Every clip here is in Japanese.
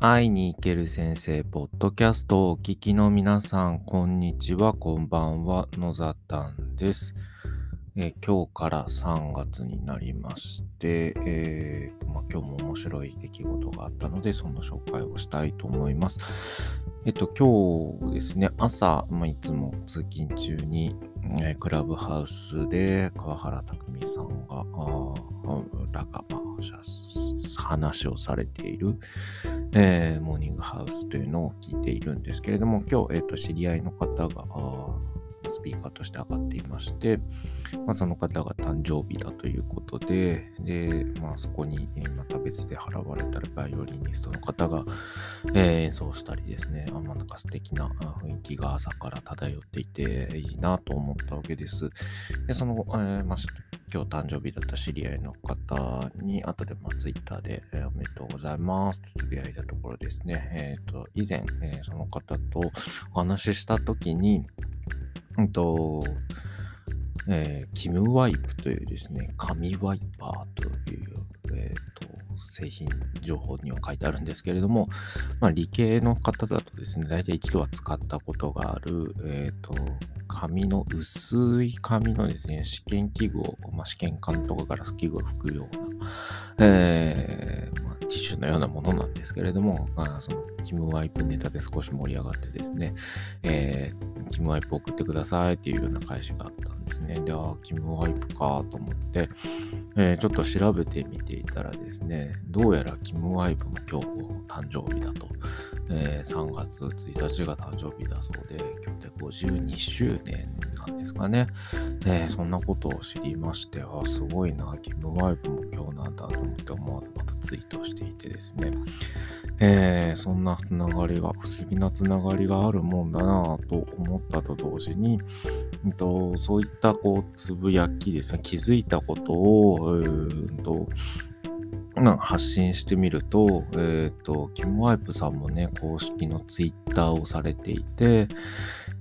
会いに行ける先生、ポッドキャストをお聞きの皆さん、こんにちは、こんばんは、野ざたんです、え、今日から3月になりまして、えーま、今日も面白い出来事があったので、その紹介をしたいと思います。えっと、今日ですね、朝、ま、いつも通勤中に、え、クラブハウスで川原拓さんが、あらが、まあ、話をされている、えー、モーニングハウスというのを聞いているんですけれども、今日、えーと、知り合いの方がスピーカーとして上がっていまして、まあ、その方が誕生日だということで、で、まあ、そこに、えまた別で払われたバイオリニストの方が、え、演奏したりですね、あまあ、なんか素敵な雰囲気が朝から漂っていていいなと思ったわけです。で、その、えー、まあ、今日誕生日だった知り合いの方に、後でまあ Twitter で、え、おめでとうございますってつぶやいたところですね、えっ、ー、と、以前、えー、その方とお話ししたときに、うんと、えー、キムワイプというですね、紙ワイパーという、えーと、製品情報には書いてあるんですけれども、まあ、理系の方だとですね、大体一度は使ったことがある、えっ、ー、と、紙の、薄い紙のですね、試験器具を、まあ、試験管とかガラス器具を拭くような、えー、ティッシュのようなものなんですけれども、あ、その、キムワイプネタで少し盛り上がってですね、えー、キムワイプ送ってくださいっていうような返しがあったんですね。で、あ、キムワイプかと思って、えー、ちょっと調べてみていたらですね、どうやらキムワイプも今日誕生日だと。えー、3月1日が誕生日だそうで、今日で52周年なんですかね。えー、そんなことを知りまして、あ、すごいな、キムワイプも今日なんだと思って思わずまたツイートしていてですね。えー、そんなつながりが、不思議なつながりがあるもんだなと思ったと同時に、うんと、そういったこうつぶやきですね、気づいたことを、うんと発信してみると、えっ、ー、と、キムワイプさんもね、公式のツイッターをされていて、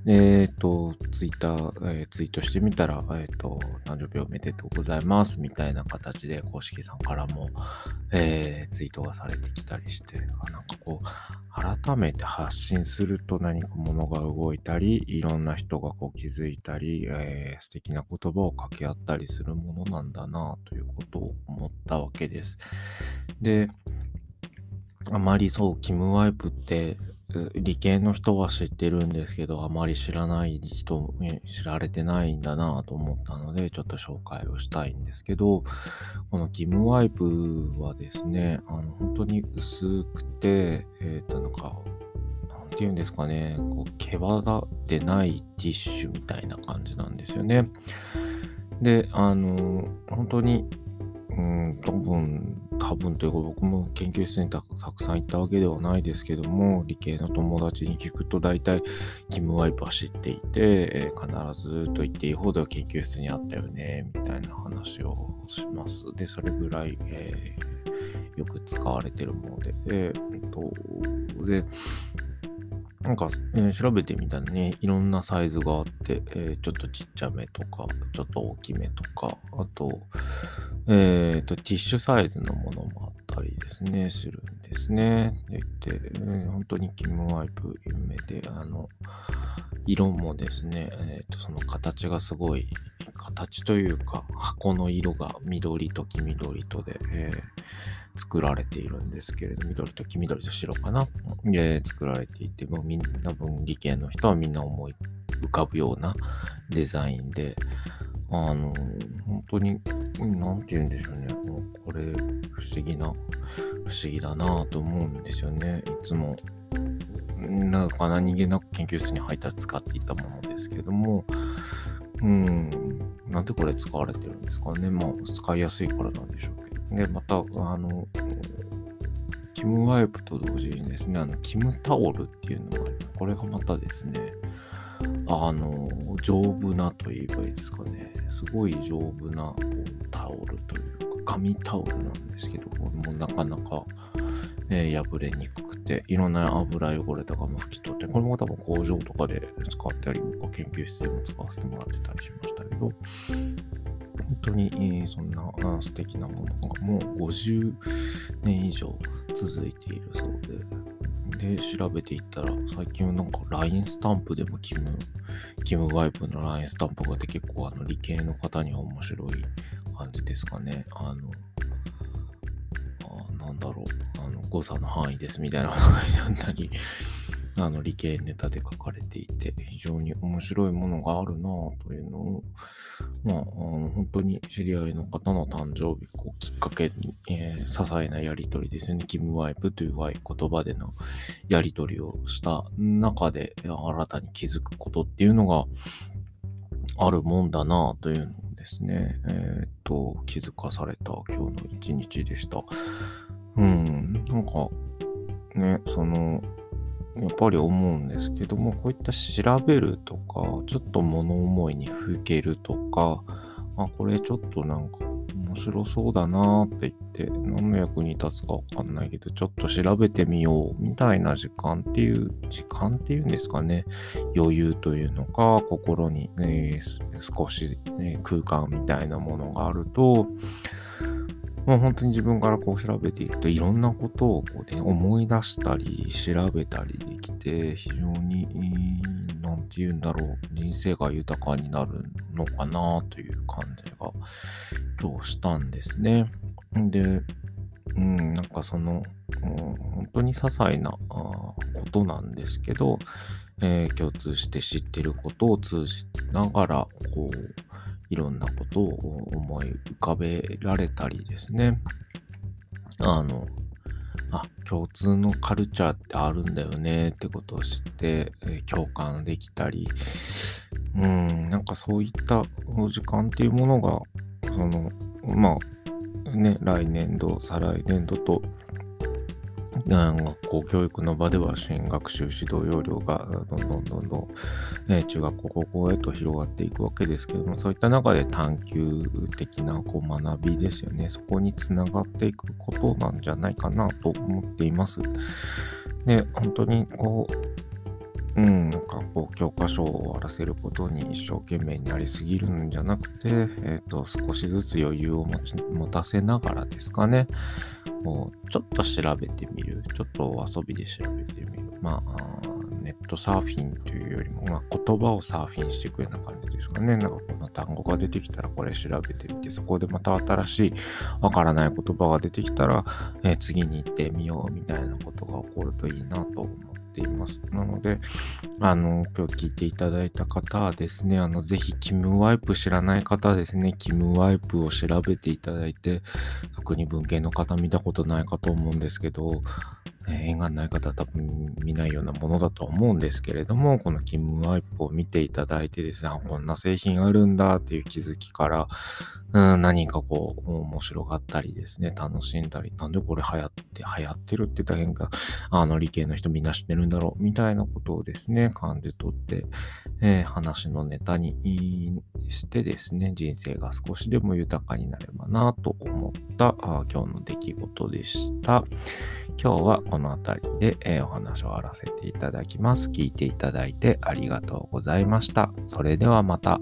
えっ、ー、と、ツイッター、えー、ツイートしてみたら、えっ、ー、と、誕生日おめでとうございますみたいな形で公式さんからも、えツイートがされてきたりして、あなんかこう、改めて発信すると何か物が動いたり、いろんな人がこう気づいたり、え素敵な言葉を掛け合ったりするものなんだなということを思ったわけです。で、あまりそう、キムワイプって理系の人は知ってるんですけど、あまり知らない人、知られてないんだなと思ったので、ちょっと紹介をしたいんですけど、このキムワイプはですね、あの本当に薄くて、えっ、ー、と、なんか、なんて言うんですかね、こう毛羽立ってないティッシュみたいな感じなんですよね。で、あの、本当にうん、多分、多分というか僕も研究室にたくさん行ったわけではないですけども、理系の友達に聞くと大体キムワイプは知っていて、えー、必ずと言っていいほど研究室にあったよね、みたいな話をします。で、それぐらい、えー、よく使われてるもので、えー、と、で、なんか、えー、調べてみたらね、いろんなサイズがあって、えー、ちょっとちっちゃめとか、ちょっと大きめとか、あと、えっ、ー、と、ティッシュサイズのものもあったりですね、するんですね。で、でえー、本当にキムワイプ有名で、あの、色もですね、えっ、ー、と、その形がすごい、形というか、箱の色が緑と黄緑とで、えー、作られているんですけれど、緑と黄緑と白かな？で作られていて、もうみんな分理系の人はみんな思い浮かぶようなデザインで、あの、本当に、なんて言うんでしょうね。これ、不思議な、不思議だなぁと思うんですよね。いつも、なんか何気なく研究室に入ったら使っていたものですけども、うん、なんでこれ使われてるんですかね。まあ、使いやすいからなんでしょうけど。で、また、あの、キムワイプと同時にですね、あの、キムタオルっていうのがあります。これがまたですね、あの、丈夫なと言えばいいですかね。すごい丈夫なタオルというか、紙タオルなんですけど、これもなかなか、えー、破れにくくて、いろんな油汚れとかも拭き取って、これも多分工場とかで使ったり、研究室でも使わせてもらってたりしましたけど、本当に、そんな素敵なものがもう50年以上続いているそうで、調べていったら、最近はなんか LINE スタンプでもキム、キムワイプの LINE スタンプがあって結構あの理系の方には面白い感じですかね。あの、あなんだろう、あの誤差の範囲ですみたいなのが書いてあったり、あの理系ネタで書かれていて、非常に面白いものがあるなというのを、まあ、あの本当に知り合いの方の誕生日をきっかけに、えー、些細なやりとりですね、キムワイプという言葉でのやりとりをした中で、新たに気づくことっていうのがあるもんだなというのをですね、えっ、と、気づかされた今日の一日でした。うん、なんか、ね、その、やっぱり思うんですけども、こういった調べるとか、ちょっと物思いにふけるとか、あ、これちょっとなんか面白そうだなって言って、何の役に立つかわかんないけど、ちょっと調べてみようみたいな時間っていう、時間っていうんですかね、余裕というのか、心に、えー、少し、ね、空間みたいなものがあると、もう本当に自分からこう調べていくといろんなことをこう、ね、思い出したり調べたりできて非常に何て言うんだろう人生が豊かになるのかなという感じが今日したんですね。で、うん、なんかその、うん、本当に些細なことなんですけど、えー、共通して知ってることを通じながらこういろんなことを思い浮かべられたりですね。あの、あ、共通のカルチャーってあるんだよねってことを知って、え、共感できたり、うん、なんかそういったお時間っていうものが、その、まあ、ね、来年度、再来年度と学校教育の場では支援学習指導要領がどんどんどんどん、ね、中学校高校へと広がっていくわけですけどもそういった中で探究的なこう学びですよねそこにつながっていくことなんじゃないかなと思っています。で本当にこううん、なんかこう教科書を終わらせることに一生懸命になりすぎるんじゃなくて、えーと、少しずつ余裕を持ち持たせながらですかね、をちょっと調べてみる、ちょっと遊びで調べてみる。まあ、ネットサーフィンというよりも、まあ、言葉をサーフィンしていくような感じですかね。なんかこの単語が出てきたらこれ調べてみて、そこでまた新しいわからない言葉が出てきたら、えー、次に行ってみようみたいなことが起こるといいなと思ています。なので、あの、今日聞いていただいた方はですね、あの、ぜひ、キムワイプ知らない方はですね、キムワイプを調べていただいて、特に文系の方見たことないかと思うんですけど、縁がない方は多分見ないようなものだと思うんですけれども、このキムワイプを見ていただいてですね、こんな製品あるんだっていう気づきから、うん、何かこう、面白がったりですね、楽しんだり、なんでこれ流行って、流行ってるって大変か、あの、理系の人みんな知ってるんだろう、みたいなことをですね、感じ取って、えー、話のネタにしてですね、人生が少しでも豊かになればなと思った今日の出来事でした。今日はこの辺りで、えー、お話を終わらせていただきます。聞いていただいてありがとうございました。それではまた。